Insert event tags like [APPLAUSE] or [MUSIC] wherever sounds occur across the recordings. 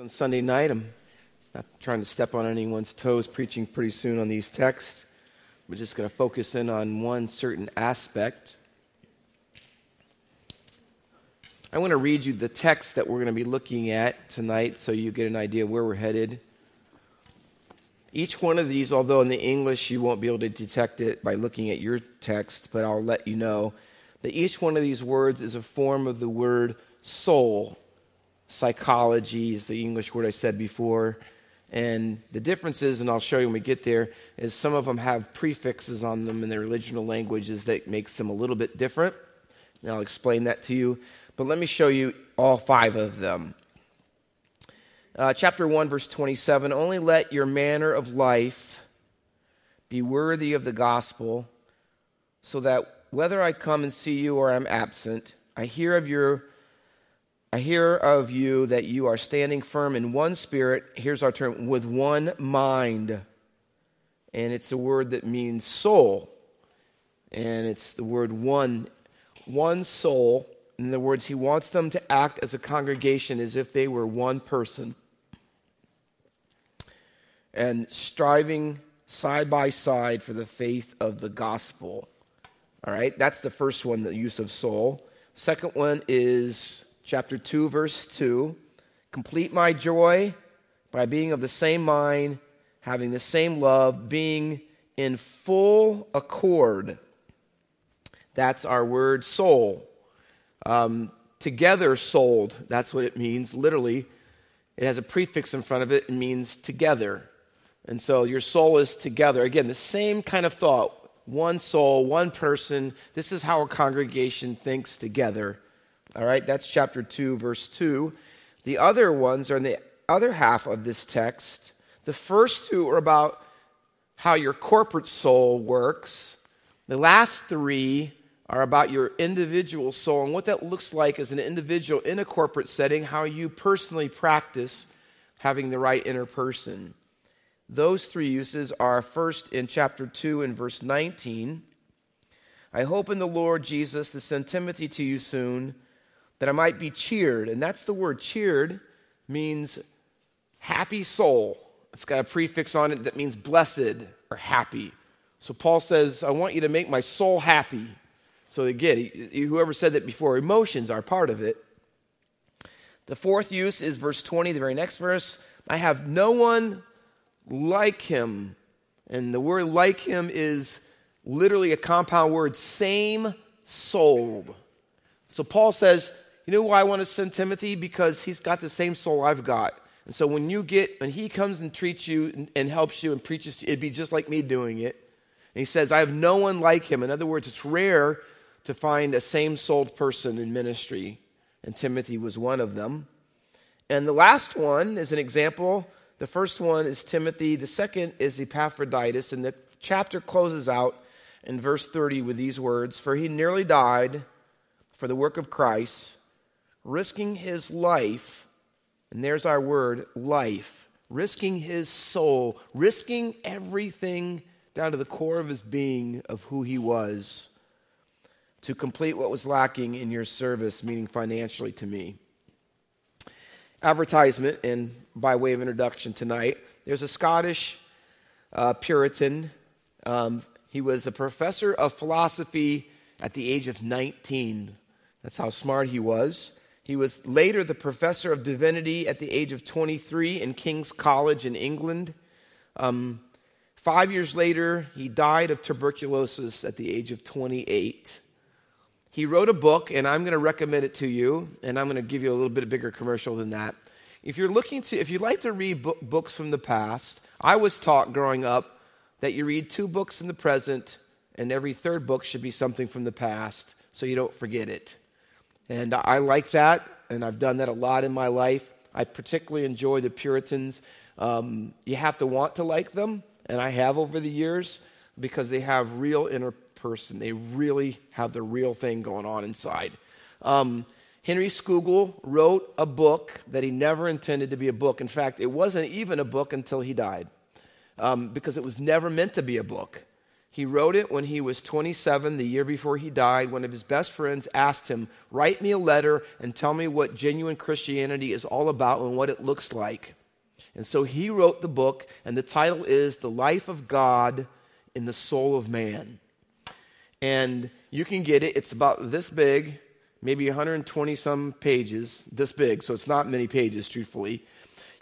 on Sunday night. I'm not trying to step on anyone's toes preaching pretty soon on these texts. We're just going to focus in on one certain aspect. I want to read you the text that we're going to be looking at tonight so you get an idea where we're headed. Each one of these, although in the English you won't be able to detect it by looking at your text, but I'll let you know that each one of these words is a form of the word soul psychology is the English word I said before. And the differences, and I'll show you when we get there, is some of them have prefixes on them in their original languages that makes them a little bit different. And I'll explain that to you. But let me show you all five of them. Uh, chapter 1, verse 27 Only let your manner of life be worthy of the gospel, so that whether I come and see you or I'm absent, I hear of your I hear of you that you are standing firm in one spirit. Here's our term with one mind. And it's a word that means soul. And it's the word one, one soul. In other words, he wants them to act as a congregation as if they were one person. And striving side by side for the faith of the gospel. All right, that's the first one, the use of soul. Second one is chapter 2, verse 2. Complete my joy by being of the same mind, having the same love, being in full accord. That's our word soul. Um, together souled, that's what it means, literally. It has a prefix in front of it, it means together. And so your soul is together. Again, the same kind of thought one soul, one person. This is how a congregation thinks together. All right, that's chapter 2, verse 2. The other ones are in the other half of this text. The first two are about how your corporate soul works. The last three are about your individual soul and what that looks like as an individual in a corporate setting, how you personally practice having the right inner person. Those three uses are first in chapter 2 and verse 19. I hope in the Lord Jesus to send Timothy to you soon that I might be cheered. And that's the word cheered means happy soul. It's got a prefix on it that means blessed or happy. So Paul says, I want you to make my soul happy. So again, whoever said that before, emotions are part of it. The fourth use is verse 20, the very next verse. I have no one like him. And the word like him is literally a compound word, same soul. So Paul says, you know why I want to send Timothy? Because he's got the same soul I've got. And so when you get, when he comes and treats you and, and helps you and preaches to you, it'd be just like me doing it. And he says, I have no one like him. In other words, it's rare to find a same souled person in ministry. And Timothy was one of them. And the last one is an example. The first one is Timothy, the second is Epaphroditus. And the chapter closes out in verse 30 with these words For he nearly died for the work of Christ risking his life, and there's our word, life, risking his soul, risking everything down to the core of his being of who he was to complete what was lacking in your service, meaning financially to me. Advertisement, and by way of introduction tonight, there's a Scottish uh, Puritan. Um, he was a professor of philosophy at the age of 19. That's how smart he was. He was later the professor of divinity at the age of 23 in King's College in England. Um, five years later, he died of tuberculosis at the age of 28. He wrote a book, and I'm going to recommend it to you, and I'm going to give you a little bit bigger commercial than that. If you're looking to, if you like to read books from the past, I was taught growing up that you read two books in the present, and every third book should be something from the past so you don't forget it. And I like that, and I've done that a lot in my life. I particularly enjoy the Puritans. Um, you have to want to like them, and I have over the years because they have real inner person. They really have the real thing going on inside. Um, Henry Scougal wrote a book that he never intended to be a book. In fact, it wasn't even a book until he died um, because it was never meant to be a book. He wrote it when he was 27, the year before he died. One of his best friends asked him, Write me a letter and tell me what genuine Christianity is all about and what it looks like. And so he wrote the book, and the title is The Life of God in the Soul of Man. And you can get it, it's about this big, maybe 120 some pages, this big, so it's not many pages, truthfully.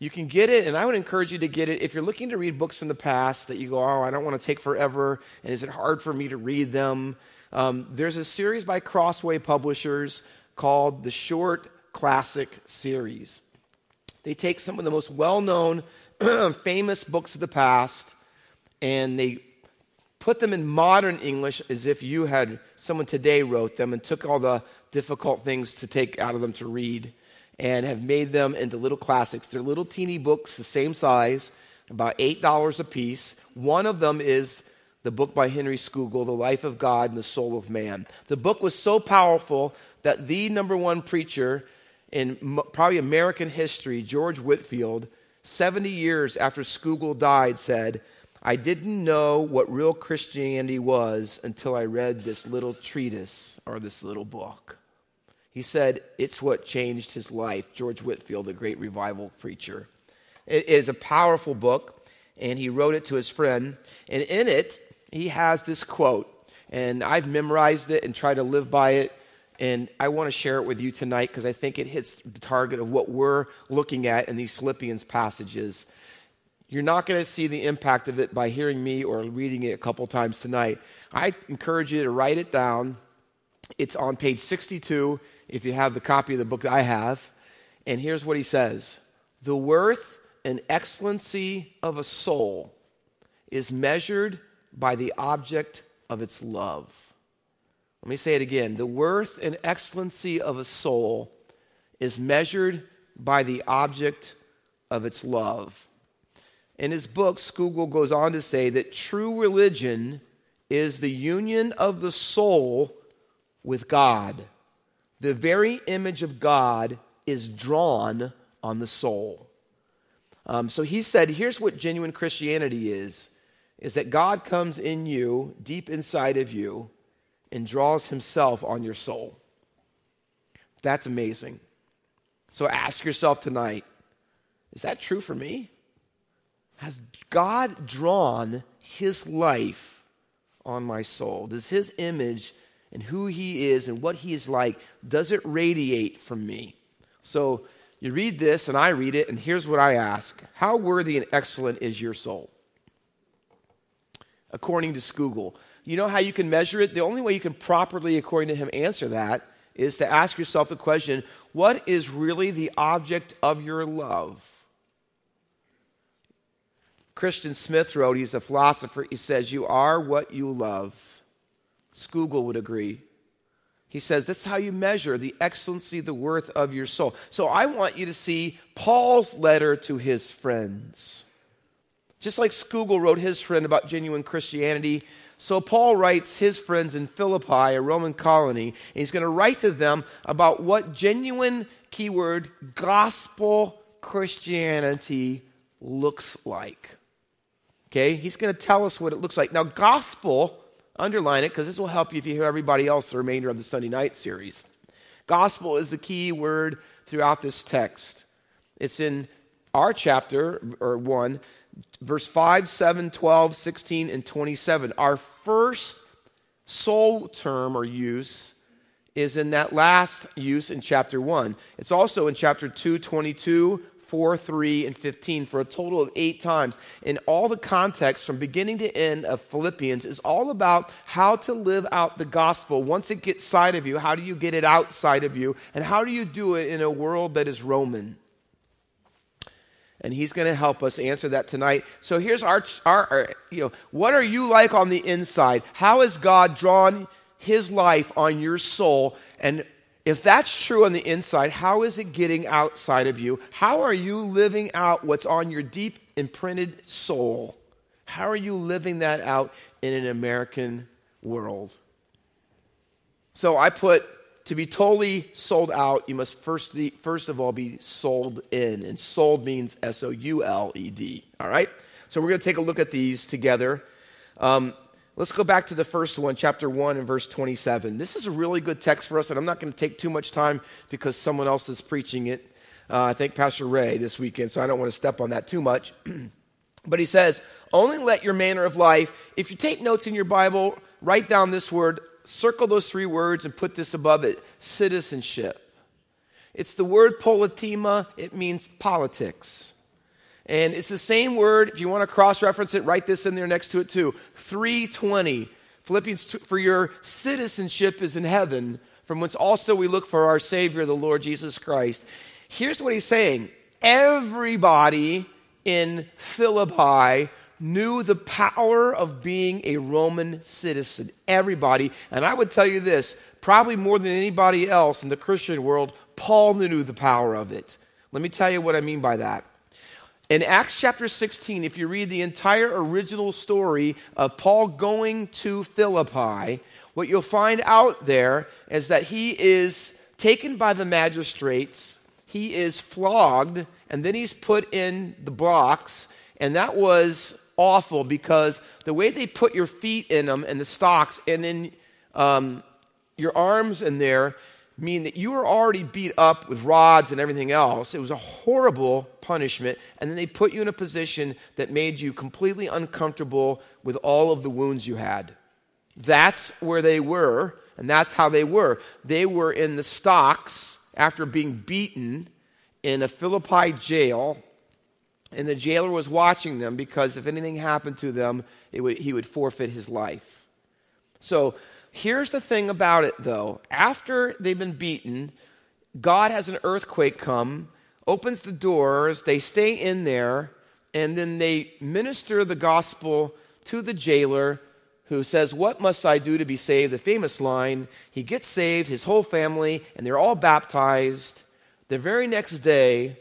You can get it, and I would encourage you to get it if you're looking to read books in the past that you go, oh, I don't want to take forever, and is it hard for me to read them? Um, there's a series by Crossway Publishers called the Short Classic Series. They take some of the most well known, [CLEARS THROAT] famous books of the past, and they put them in modern English as if you had someone today wrote them and took all the difficult things to take out of them to read and have made them into little classics. They're little teeny books, the same size, about $8 a piece. One of them is the book by Henry Scougal, The Life of God and the Soul of Man. The book was so powerful that the number one preacher in probably American history, George Whitefield, 70 years after Scougal died, said, I didn't know what real Christianity was until I read this little treatise or this little book. He said it's what changed his life. George Whitefield, the great revival preacher. It is a powerful book, and he wrote it to his friend. And in it, he has this quote, and I've memorized it and tried to live by it. And I want to share it with you tonight because I think it hits the target of what we're looking at in these Philippians passages. You're not going to see the impact of it by hearing me or reading it a couple times tonight. I encourage you to write it down. It's on page 62 if you have the copy of the book that I have. And here's what he says The worth and excellency of a soul is measured by the object of its love. Let me say it again. The worth and excellency of a soul is measured by the object of its love. In his book, Scougal goes on to say that true religion is the union of the soul with God. The very image of God is drawn on the soul. Um, so he said, here's what genuine Christianity is, is that God comes in you, deep inside of you, and draws himself on your soul. That's amazing. So ask yourself tonight, is that true for me? Has God drawn his life on my soul? Does his image and who he is and what he is like, does it radiate from me? So you read this and I read it, and here's what I ask How worthy and excellent is your soul? According to Scougal. You know how you can measure it? The only way you can properly, according to him, answer that is to ask yourself the question what is really the object of your love? Christian Smith wrote, he's a philosopher, he says, You are what you love. Scougal would agree. He says, That's how you measure the excellency, the worth of your soul. So I want you to see Paul's letter to his friends. Just like Scougal wrote his friend about genuine Christianity, so Paul writes his friends in Philippi, a Roman colony, and he's going to write to them about what genuine, keyword, gospel Christianity looks like. Okay? He's going to tell us what it looks like. Now, gospel, underline it because this will help you if you hear everybody else the remainder of the Sunday night series. Gospel is the key word throughout this text. It's in our chapter, or 1, verse 5, 7, 12, 16, and 27. Our first soul term or use is in that last use in chapter 1. It's also in chapter 2, 22, 4, 3, and 15 for a total of eight times. And all the context from beginning to end of Philippians is all about how to live out the gospel. Once it gets side of you, how do you get it outside of you? And how do you do it in a world that is Roman? And he's going to help us answer that tonight. So here's our, our, our, you know, what are you like on the inside? How has God drawn his life on your soul? And if that's true on the inside, how is it getting outside of you? How are you living out what's on your deep imprinted soul? How are you living that out in an American world? So I put to be totally sold out, you must first, first of all be sold in. And sold means S O U L E D. All right? So we're going to take a look at these together. Um, Let's go back to the first one, chapter 1 and verse 27. This is a really good text for us, and I'm not going to take too much time because someone else is preaching it. Uh, I think Pastor Ray this weekend, so I don't want to step on that too much. [CLEARS THROAT] but he says, Only let your manner of life, if you take notes in your Bible, write down this word, circle those three words, and put this above it citizenship. It's the word politima, it means politics. And it's the same word. If you want to cross reference it, write this in there next to it too. 320. Philippians, for your citizenship is in heaven, from whence also we look for our Savior, the Lord Jesus Christ. Here's what he's saying everybody in Philippi knew the power of being a Roman citizen. Everybody. And I would tell you this probably more than anybody else in the Christian world, Paul knew the power of it. Let me tell you what I mean by that. In Acts chapter 16, if you read the entire original story of Paul going to Philippi, what you'll find out there is that he is taken by the magistrates, he is flogged, and then he's put in the blocks. And that was awful because the way they put your feet in them and the stocks and then um, your arms in there mean that you were already beat up with rods and everything else. It was a horrible punishment. And then they put you in a position that made you completely uncomfortable with all of the wounds you had. That's where they were, and that's how they were. They were in the stocks after being beaten in a Philippi jail, and the jailer was watching them because if anything happened to them, would, he would forfeit his life. So, Here's the thing about it, though. After they've been beaten, God has an earthquake come, opens the doors, they stay in there, and then they minister the gospel to the jailer who says, What must I do to be saved? The famous line. He gets saved, his whole family, and they're all baptized. The very next day,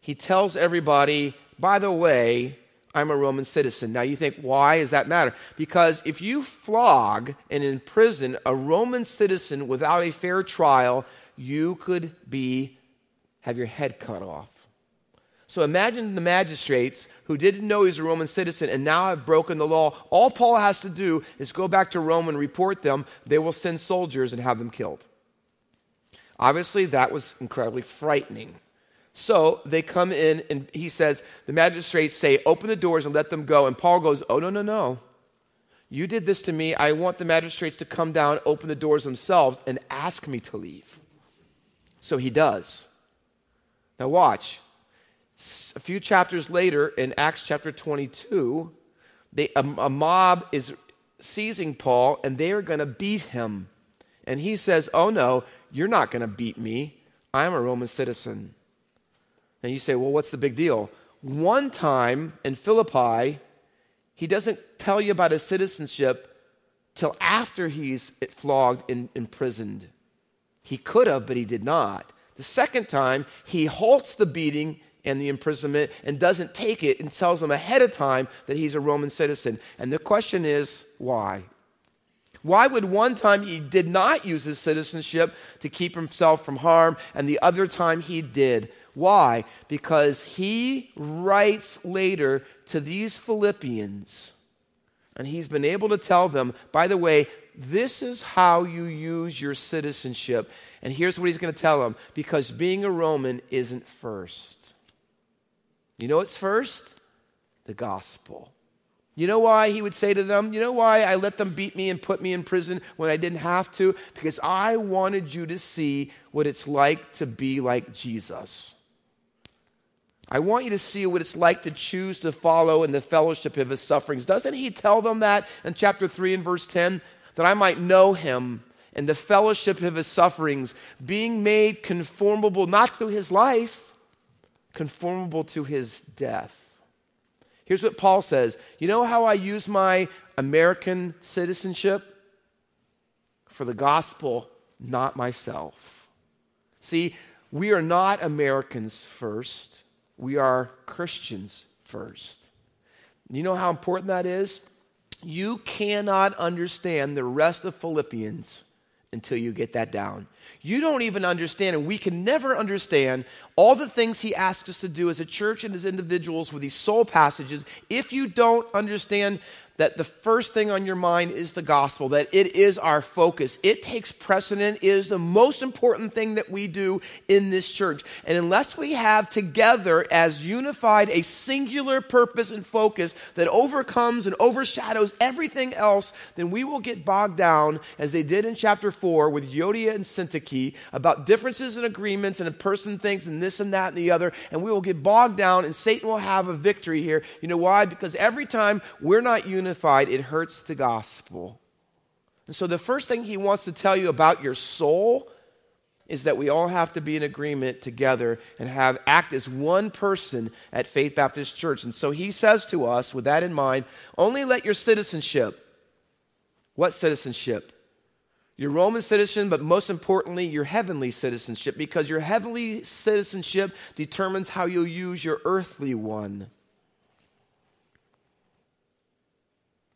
he tells everybody, By the way, I'm a Roman citizen. Now you think, why does that matter? Because if you flog and imprison a Roman citizen without a fair trial, you could be have your head cut off. So imagine the magistrates who didn't know he's a Roman citizen and now have broken the law. All Paul has to do is go back to Rome and report them. They will send soldiers and have them killed. Obviously, that was incredibly frightening. So they come in, and he says, the magistrates say, Open the doors and let them go. And Paul goes, Oh, no, no, no. You did this to me. I want the magistrates to come down, open the doors themselves, and ask me to leave. So he does. Now, watch. A few chapters later, in Acts chapter 22, they, a, a mob is seizing Paul, and they are going to beat him. And he says, Oh, no, you're not going to beat me. I'm a Roman citizen. And you say, well, what's the big deal? One time in Philippi, he doesn't tell you about his citizenship till after he's flogged and imprisoned. He could have, but he did not. The second time, he halts the beating and the imprisonment and doesn't take it and tells them ahead of time that he's a Roman citizen. And the question is, why? Why would one time he did not use his citizenship to keep himself from harm and the other time he did? Why? Because he writes later to these Philippians, and he's been able to tell them, by the way, this is how you use your citizenship. And here's what he's going to tell them because being a Roman isn't first. You know what's first? The gospel. You know why he would say to them, You know why I let them beat me and put me in prison when I didn't have to? Because I wanted you to see what it's like to be like Jesus. I want you to see what it's like to choose to follow in the fellowship of his sufferings. Doesn't he tell them that in chapter 3 and verse 10? That I might know him in the fellowship of his sufferings, being made conformable not to his life, conformable to his death. Here's what Paul says You know how I use my American citizenship? For the gospel, not myself. See, we are not Americans first we are Christians first. You know how important that is? You cannot understand the rest of Philippians until you get that down. You don't even understand, and we can never understand all the things he asks us to do as a church and as individuals with these soul passages if you don't understand that the first thing on your mind is the gospel, that it is our focus. It takes precedent, is the most important thing that we do in this church. And unless we have together as unified a singular purpose and focus that overcomes and overshadows everything else, then we will get bogged down, as they did in chapter 4 with Euodia and Syntyche, about differences and agreements, and a person thinks and this and that and the other, and we will get bogged down, and Satan will have a victory here. You know why? Because every time we're not unified, it hurts the gospel. And so the first thing he wants to tell you about your soul is that we all have to be in agreement together and have act as one person at Faith Baptist Church. And so he says to us, with that in mind, only let your citizenship, what citizenship? Your Roman citizen, but most importantly, your heavenly citizenship, because your heavenly citizenship determines how you'll use your earthly one.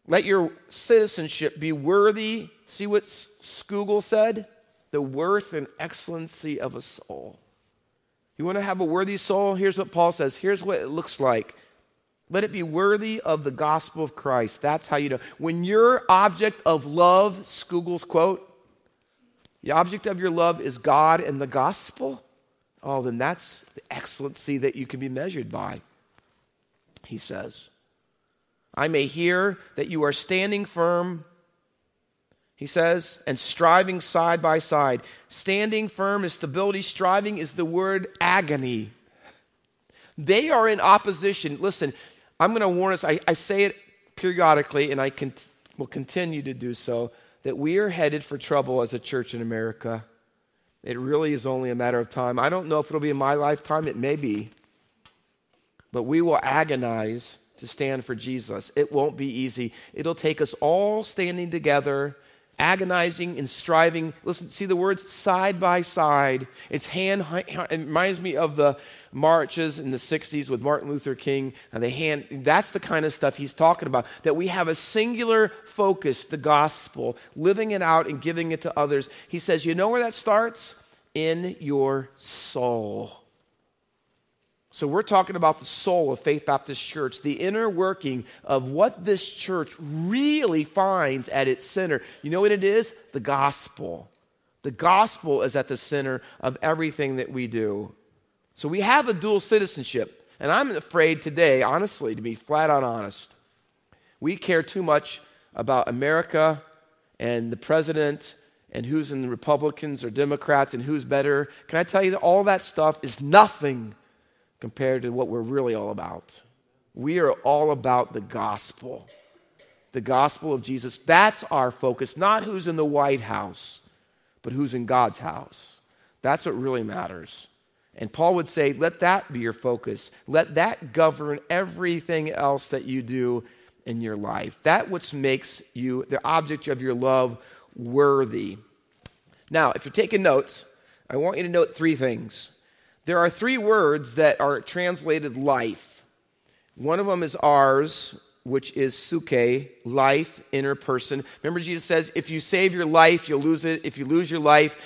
Let your citizenship be worthy. See what Scougal said? The worth and excellency of a soul. You want to have a worthy soul? Here's what Paul says. Here's what it looks like. Let it be worthy of the gospel of Christ. That's how you know. When your object of love, Scougal's quote, the object of your love is God and the gospel, oh, then that's the excellency that you can be measured by, he says. I may hear that you are standing firm, he says, and striving side by side. Standing firm is stability, striving is the word agony. They are in opposition. Listen, I'm going to warn us, I, I, say it periodically, and I will continue to do so, that we are headed for trouble as a church in America. It really is only a matter of time. I don't know if it'll be in my lifetime, it may be. But we will agonize to stand for Jesus. It won't be easy. It'll take us all standing together, agonizing and striving. Listen, see the words side by side. It's hand, it reminds me of the marches in the 60s with Martin Luther King and the hand that's the kind of stuff he's talking about that we have a singular focus the gospel living it out and giving it to others he says you know where that starts in your soul so, we're talking about the soul of Faith Baptist Church, the inner working of what this church really finds at its center. You know what it is? The gospel. The gospel is at the center of everything that we do. So, we have a dual citizenship. And I'm afraid today, honestly, to be flat out honest, we care too much about America and the president and who's in the Republicans or Democrats and who's better. Can I tell you that all that stuff is nothing compared to what we're really all about. We are all about the gospel, the gospel of Jesus. That's our focus, not who's in the White House, but who's in God's house. That's what really matters. And Paul would say, let that be your focus. Let that govern everything else that you do in your life. That which makes you the object of your love worthy. Now, if you're taking notes, I want you to note three things. There are three words that are translated life. One of them is ours, which is psuche, life, inner person. Remember, Jesus says, if you save your life, you'll lose it. If you lose your life,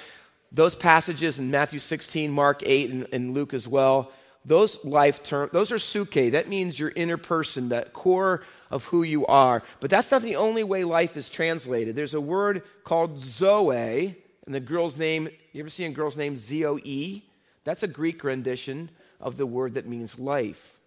those passages in Matthew 16, Mark 8, and, and Luke as well, those life terms, those are psuche. That means your inner person, that core of who you are. But that's not the only way life is translated. There's a word called zoe, and the girl's name, you ever see a girl's name Z O E? That's a Greek rendition of the word that means life.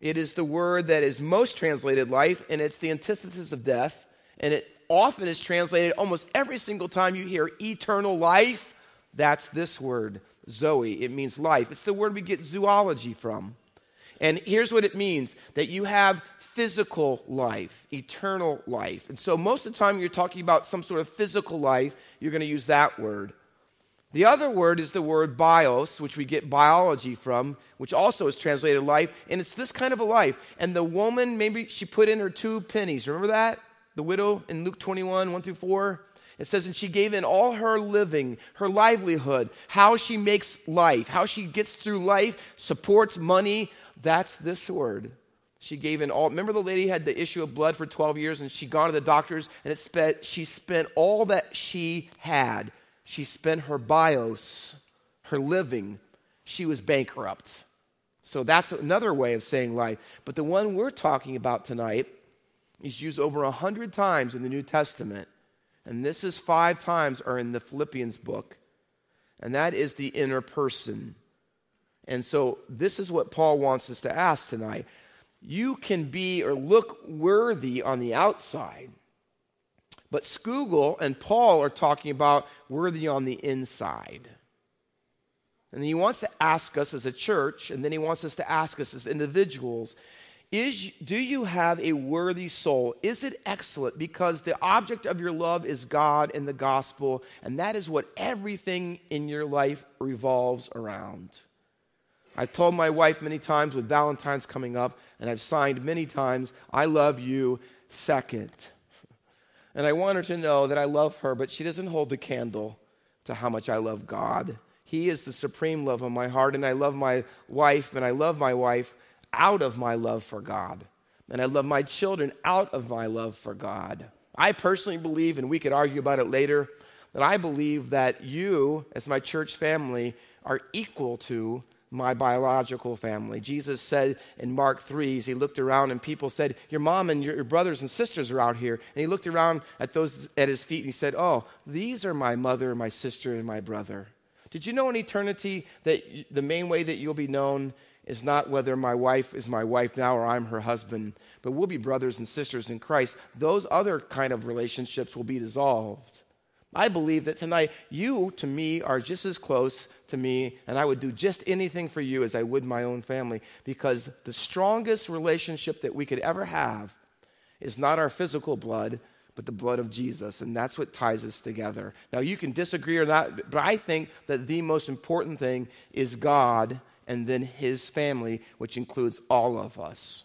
It is the word that is most translated life, and it's the antithesis of death. And it often is translated almost every single time you hear eternal life. That's this word, Zoe. It means life. It's the word we get zoology from. And here's what it means that you have physical life, eternal life. And so most of the time you're talking about some sort of physical life, you're going to use that word. The other word is the word bios, which we get biology from, which also is translated life. And it's this kind of a life. And the woman, maybe she put in her two pennies. Remember that? The widow in Luke 21, 1 through 4. It says, and she gave in all her living, her livelihood, how she makes life, how she gets through life, supports money. That's this word. She gave in all. Remember the lady had the issue of blood for 12 years and she'd gone to the doctors and it spent, she spent all that she had she spent her bios, her living, she was bankrupt. So that's another way of saying life. But the one we're talking about tonight is used over a hundred times in the New Testament. And this is five times are in the Philippians book. And that is the inner person. And so this is what Paul wants us to ask tonight. You can be or look worthy on the outside. But Scougal and Paul are talking about worthy on the inside. And he wants to ask us as a church, and then he wants us to ask us as individuals is, do you have a worthy soul? Is it excellent? Because the object of your love is God and the gospel, and that is what everything in your life revolves around. I've told my wife many times with Valentine's coming up, and I've signed many times, I love you second. And I want her to know that I love her, but she doesn't hold the candle to how much I love God. He is the supreme love of my heart, and I love my wife, and I love my wife out of my love for God. And I love my children out of my love for God. I personally believe, and we could argue about it later, that I believe that you, as my church family, are equal to my biological family. Jesus said in Mark 3, as he looked around and people said, Your mom and your brothers and sisters are out here. And he looked around at those at his feet and he said, Oh, these are my mother, my sister, and my brother. Did you know in eternity that the main way that you'll be known is not whether my wife is my wife now or I'm her husband, but we'll be brothers and sisters in Christ. Those other kind of relationships will be dissolved. I believe that tonight you to me are just as close to me, and I would do just anything for you as I would my own family because the strongest relationship that we could ever have is not our physical blood, but the blood of Jesus, and that's what ties us together. Now, you can disagree or not, but I think that the most important thing is God and then his family, which includes all of us.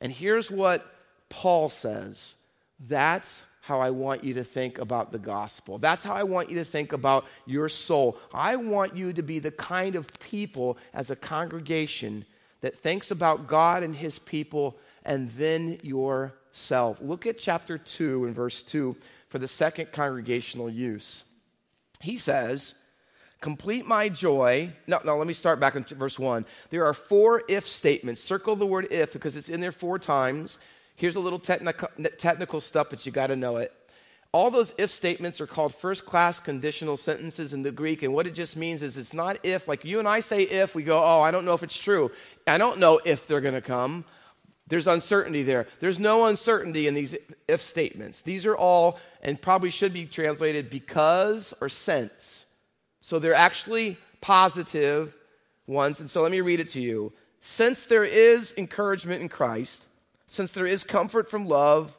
And here's what Paul says that's how I want you to think about the gospel. That's how I want you to think about your soul. I want you to be the kind of people as a congregation that thinks about God and his people and then yourself. Look at chapter 2 and verse 2 for the second congregational use. He says, Complete my joy. No, no, let me start back in verse 1. There are four if statements. Circle the word if because it's in there four times. Here's a little technical, technical stuff, but you got to know it. All those if statements are called first class conditional sentences in the Greek. And what it just means is it's not if, like you and I say if, we go, oh, I don't know if it's true. I don't know if they're going to come. There's uncertainty there. There's no uncertainty in these if statements. These are all, and probably should be translated because or since. So they're actually positive ones. And so let me read it to you. Since there is encouragement in Christ, since there is comfort from love,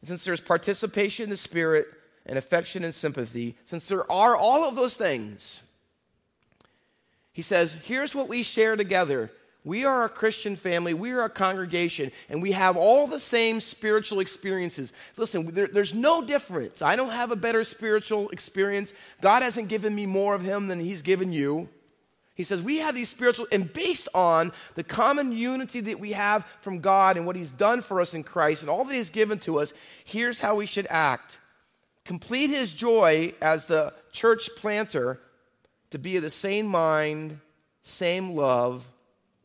and since there's participation in the Spirit and affection and sympathy, since there are all of those things, he says, here's what we share together we are a Christian family, we are a congregation, and we have all the same spiritual experiences. Listen, there, there's no difference. I don't have a better spiritual experience. God hasn't given me more of Him than He's given you. He says, We have these spiritual, and based on the common unity that we have from God and what He's done for us in Christ and all that He's given to us, here's how we should act. Complete His joy as the church planter to be of the same mind, same love,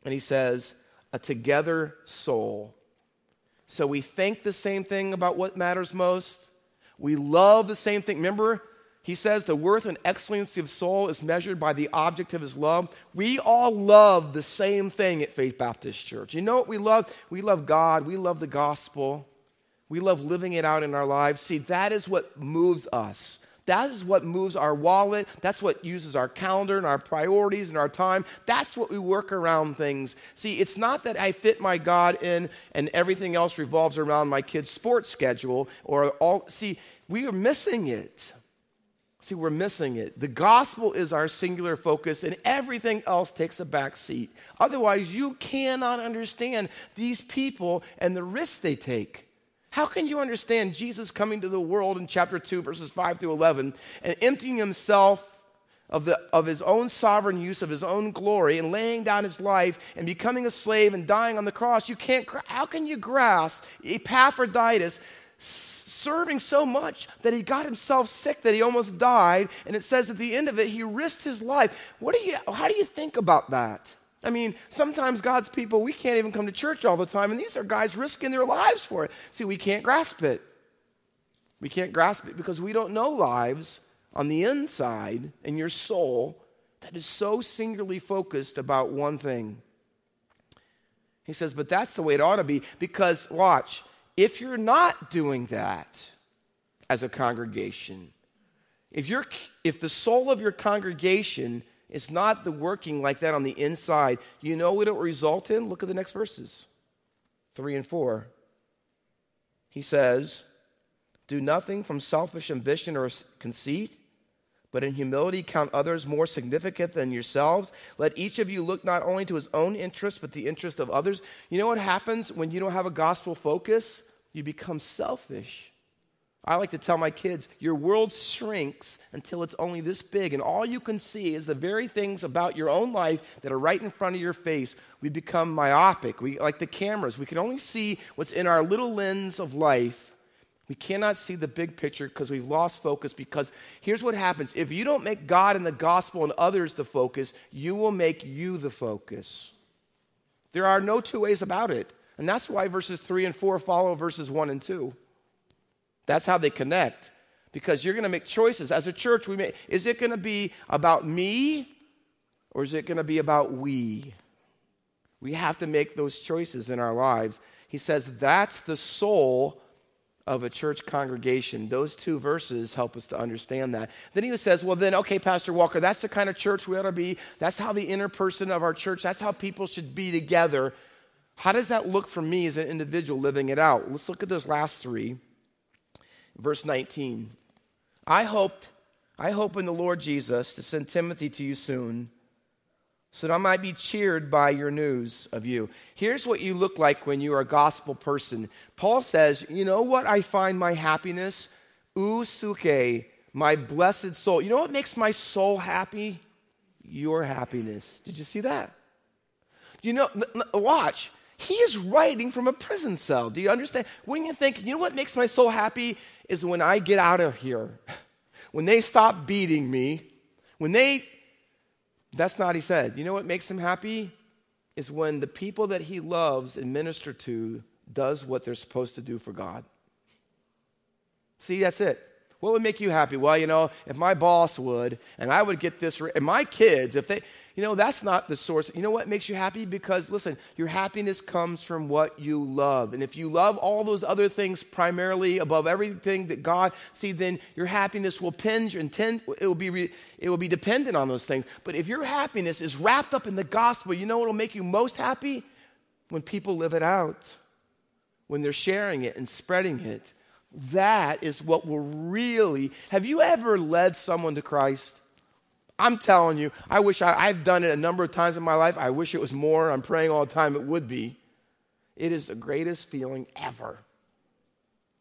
and he says, a together soul. So we think the same thing about what matters most. We love the same thing. Remember, he says the worth and excellency of soul is measured by the object of his love. We all love the same thing at Faith Baptist Church. You know what we love? We love God, we love the gospel, we love living it out in our lives. See, that is what moves us. That is what moves our wallet. That's what uses our calendar and our priorities and our time. That's what we work around things. See, it's not that I fit my God in and everything else revolves around my kid's sports schedule or all. See, we are missing it. See, we're missing it. The gospel is our singular focus, and everything else takes a back seat. Otherwise, you cannot understand these people and the risks they take. How can you understand Jesus coming to the world in chapter 2, verses 5 through 11, and emptying himself of, the, of his own sovereign use of his own glory and laying down his life and becoming a slave and dying on the cross? You can't, how can you grasp Epaphroditus serving so much that he got himself sick that he almost died? And it says at the end of it, he risked his life. What do you, how do you think about that? I mean, sometimes God's people, we can't even come to church all the time, and these are guys risking their lives for it. See, we can't grasp it. We can't grasp it because we don't know lives on the inside in your soul that is so singularly focused about one thing. He says, but that's the way it ought to be because, watch, if you're not doing that as a congregation, if, you're, if the soul of your congregation is not the working like that on the inside, you know what it will result in? Look at the next verses 3 and 4. He says, Do nothing from selfish ambition or conceit but in humility count others more significant than yourselves. Let each of you look not only to his own interest, but the interest of others. You know what happens when you don't have a gospel focus? You become selfish. I like to tell my kids, your world shrinks until it's only this big, and all you can see is the very things about your own life that are right in front of your face. We become myopic. We, like the cameras, we can only see what's in our little lens of life we cannot see the big picture because we've lost focus. Because here's what happens if you don't make God and the gospel and others the focus, you will make you the focus. There are no two ways about it. And that's why verses 3 and 4 follow verses 1 and 2. That's how they connect. Because you're going to make choices. As a church, we may, is it going to be about me or is it going to be about we? We have to make those choices in our lives. He says that's the soul of a church congregation. Those two verses help us to understand that. Then he says, Well, then, okay, Pastor Walker, that's the kind of church we ought to be. That's how the inner person of our church, that's how people should be together. How does that look for me as an individual living it out? Let's look at those last three. Verse 19. I hoped, I hope in the Lord Jesus to send Timothy to you soon so that I might be cheered by your news of you. Here's what you look like when you are a gospel person. Paul says, You know what I find my happiness? Usuke, my blessed soul. You know what makes my soul happy? Your happiness. Did you see that? You know, watch. He is writing from a prison cell. Do you understand? When you think, you know what makes my soul happy is when I get out of here. [LAUGHS] When they stop beating me, when they that's not, he said. You know what makes him happy? Is when the people that he loves and minister to does what they're supposed to do for God. See, that's it. What would make you happy? Well, you know, if my boss would, and I would get this, and my kids, if they, you know, that's not the source. You know what makes you happy? Because, listen, your happiness comes from what you love. And if you love all those other things primarily above everything that God, see, then your happiness will pinge and tend, it will be, re, it will be dependent on those things. But if your happiness is wrapped up in the gospel, you know what will make you most happy? When people live it out, when they're sharing it and spreading it that is what will really. Have you ever led someone to Christ? I'm telling you, I wish I, I've done it a number of times in my life. I wish it was more. I'm praying all the time it would be. It is the greatest feeling ever.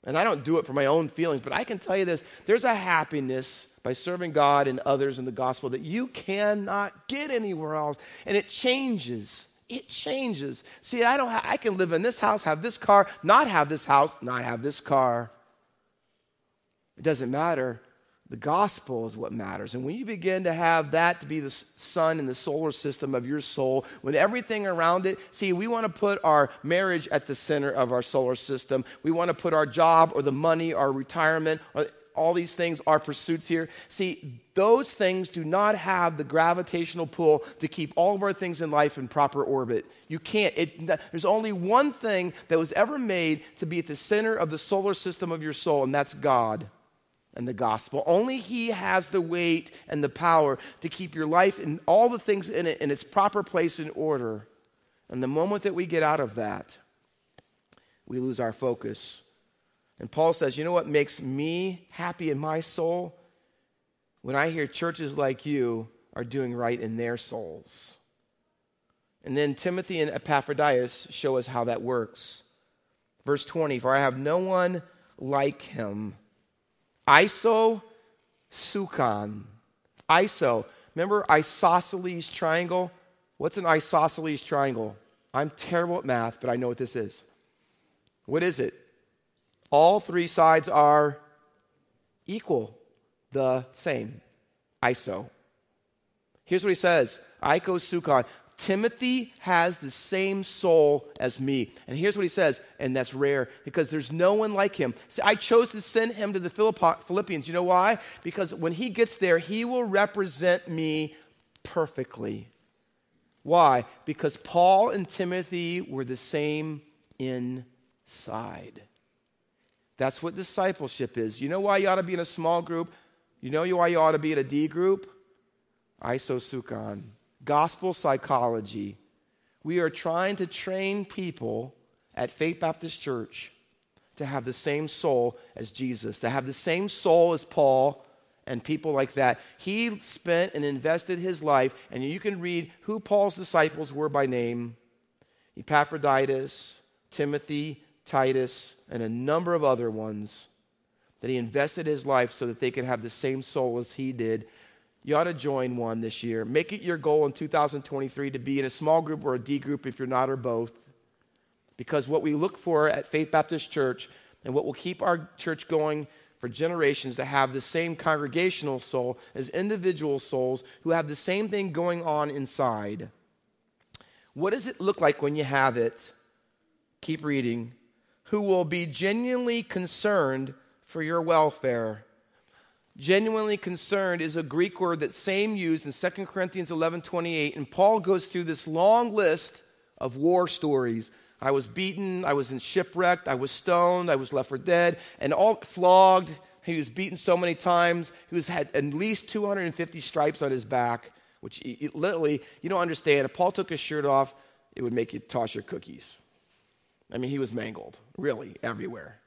And I don't do it for my own feelings, but I can tell you this there's a happiness by serving God and others in the gospel that you cannot get anywhere else. And it changes. It changes. See, I don't ha- I can live in this house, have this car, not have this house, not have this car. It doesn't matter. The gospel is what matters. And when you begin to have that to be the sun in the solar system of your soul, when everything around it, see, we want to put our marriage at the center of our solar system. We want to put our job or the money, our retirement, or all these things, our pursuits here. See, those things do not have the gravitational pull to keep all of our things in life in proper orbit. You can't. It, there's only one thing that was ever made to be at the center of the solar system of your soul, and that's God and the gospel. Only He has the weight and the power to keep your life and all the things in it in its proper place and order. And the moment that we get out of that, we lose our focus. And Paul says, You know what makes me happy in my soul? When I hear churches like you are doing right in their souls. And then Timothy and Epaphroditus show us how that works. Verse 20 For I have no one like him Iso Sukan. Iso. Remember isosceles triangle? What's an isosceles triangle? I'm terrible at math, but I know what this is. What is it? All three sides are equal, the same. Iso. Here's what he says Iko Sukan. Timothy has the same soul as me. And here's what he says, and that's rare because there's no one like him. See, I chose to send him to the Philippians. You know why? Because when he gets there, he will represent me perfectly. Why? Because Paul and Timothy were the same inside. That's what discipleship is. You know why you ought to be in a small group? You know why you ought to be in a D group? Isosukon gospel psychology. We are trying to train people at Faith Baptist Church to have the same soul as Jesus, to have the same soul as Paul and people like that. He spent and invested his life, and you can read who Paul's disciples were by name Epaphroditus, Timothy, Titus, and a number of other ones that he invested his life so that they could have the same soul as he did you ought to join one this year. Make it your goal in 2023 to be in a small group or a D group if you're not or both. Because what we look for at Faith Baptist Church and what will keep our church going for generations to have the same congregational soul as individual souls who have the same thing going on inside. What does it look like when you have it? Keep reading. Who will be genuinely concerned for your welfare genuinely concerned is a Greek word that same used in 2 Corinthians 11 28. And Paul goes through this long list of war stories. I was beaten, I was in shipwrecked, I was stoned, I was left for dead, and all flogged. He was beaten so many times. He was had at least 250 stripes on his back, which he, literally, you don't understand. If Paul took his shirt off, it would make you toss your cookies. I mean, he was mangled, really, everywhere.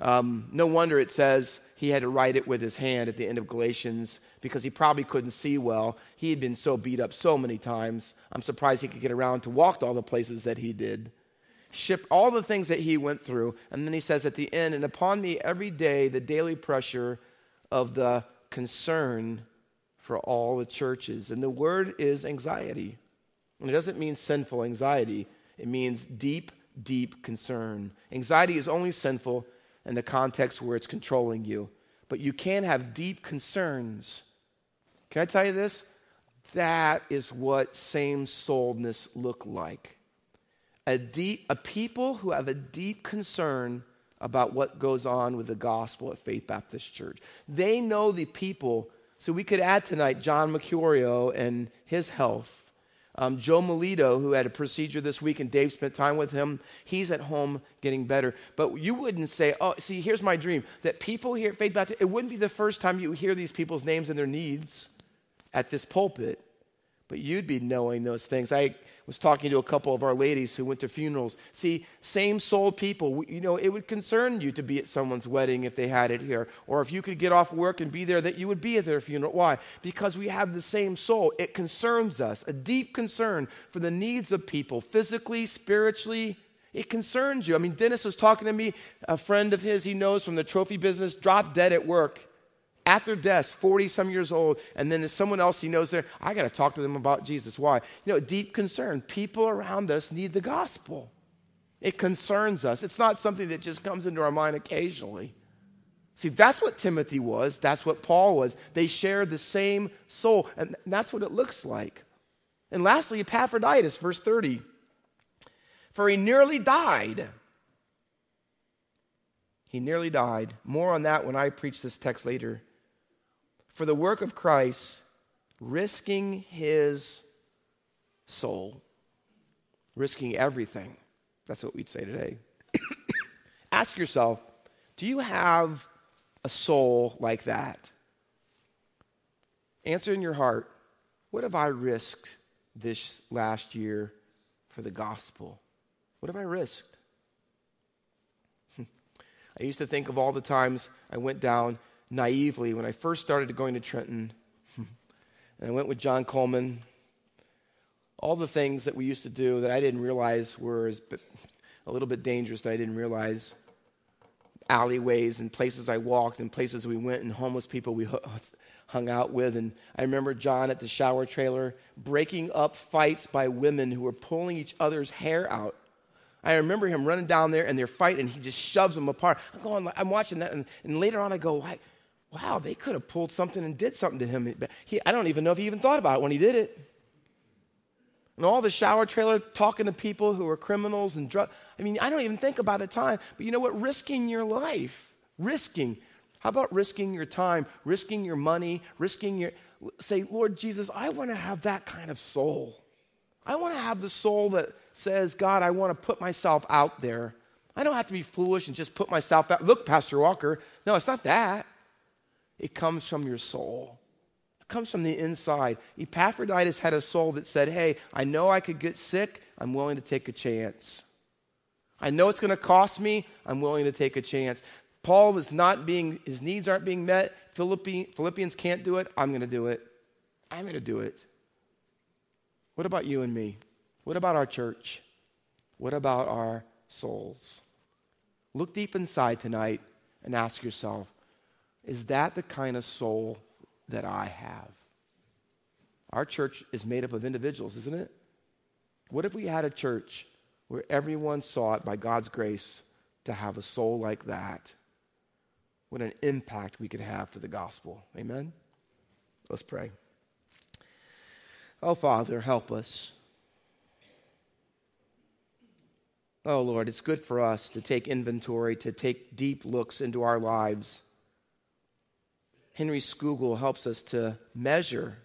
Um, no wonder it says he had to write it with his hand at the end of Galatians because he probably couldn't see well. He had been so beat up so many times. I'm surprised he could get around to walk to all the places that he did. Ship all the things that he went through. And then he says at the end, and upon me every day the daily pressure of the concern for all the churches. And the word is anxiety. And it doesn't mean sinful anxiety, it means deep, deep concern. Anxiety is only sinful in the context where it's controlling you. But you can have deep concerns. Can I tell you this? That is what same souledness look like. A deep a people who have a deep concern about what goes on with the gospel at Faith Baptist Church. They know the people. So we could add tonight John Mercurio and his health um, Joe Melito, who had a procedure this week, and Dave spent time with him, he's at home getting better. But you wouldn't say, oh, see, here's my dream that people here at Faith Baptist, it wouldn't be the first time you hear these people's names and their needs at this pulpit, but you'd be knowing those things. I was talking to a couple of our ladies who went to funerals. See, same soul people, you know, it would concern you to be at someone's wedding if they had it here. Or if you could get off work and be there, that you would be at their funeral. Why? Because we have the same soul. It concerns us, a deep concern for the needs of people, physically, spiritually. It concerns you. I mean, Dennis was talking to me, a friend of his he knows from the trophy business, dropped dead at work at their desk, 40 some years old, and then there's someone else he knows there. I got to talk to them about Jesus. Why? You know, deep concern. People around us need the gospel. It concerns us. It's not something that just comes into our mind occasionally. See, that's what Timothy was. That's what Paul was. They shared the same soul, and that's what it looks like. And lastly, Epaphroditus, verse 30. For he nearly died. He nearly died. More on that when I preach this text later for the work of Christ, risking his soul, risking everything. That's what we'd say today. [COUGHS] Ask yourself do you have a soul like that? Answer in your heart what have I risked this last year for the gospel? What have I risked? [LAUGHS] I used to think of all the times I went down naively when I first started going to Trenton. [LAUGHS] and I went with John Coleman. All the things that we used to do that I didn't realize were a little bit dangerous that I didn't realize. Alleyways and places I walked and places we went and homeless people we hung out with. And I remember John at the shower trailer breaking up fights by women who were pulling each other's hair out. I remember him running down there and they're fighting. And he just shoves them apart. I'm going, I'm watching that. And, and later on, I go, wow, they could have pulled something and did something to him. He, I don't even know if he even thought about it when he did it. And all the shower trailer talking to people who are criminals and drug. I mean, I don't even think about the time. But you know what? Risking your life. Risking. How about risking your time, risking your money, risking your. Say, Lord Jesus, I want to have that kind of soul. I want to have the soul that says, God, I want to put myself out there. I don't have to be foolish and just put myself out. Look, Pastor Walker. No, it's not that. It comes from your soul. It comes from the inside. Epaphroditus had a soul that said, Hey, I know I could get sick. I'm willing to take a chance. I know it's going to cost me. I'm willing to take a chance. Paul was not being, his needs aren't being met. Philippians can't do it. I'm going to do it. I'm going to do it. What about you and me? What about our church? What about our souls? Look deep inside tonight and ask yourself is that the kind of soul that I have? Our church is made up of individuals, isn't it? What if we had a church where everyone sought by God's grace to have a soul like that? What an impact we could have for the gospel. Amen? Let's pray. Oh, Father, help us. Oh, Lord, it's good for us to take inventory, to take deep looks into our lives. Henry Scougal helps us to measure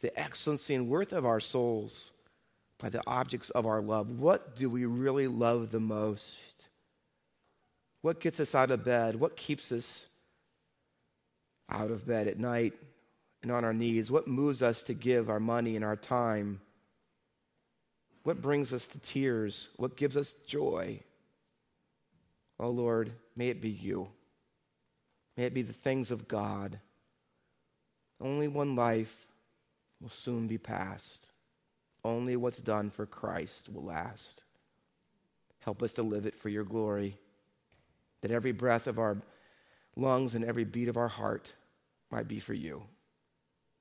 the excellency and worth of our souls by the objects of our love. What do we really love the most? What gets us out of bed? What keeps us out of bed at night and on our knees? What moves us to give our money and our time? What brings us to tears? What gives us joy? Oh Lord, may it be you. May it be the things of God. Only one life will soon be past. Only what's done for Christ will last. Help us to live it for your glory, that every breath of our lungs and every beat of our heart might be for you.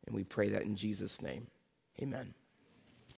And we pray that in Jesus' name. Amen.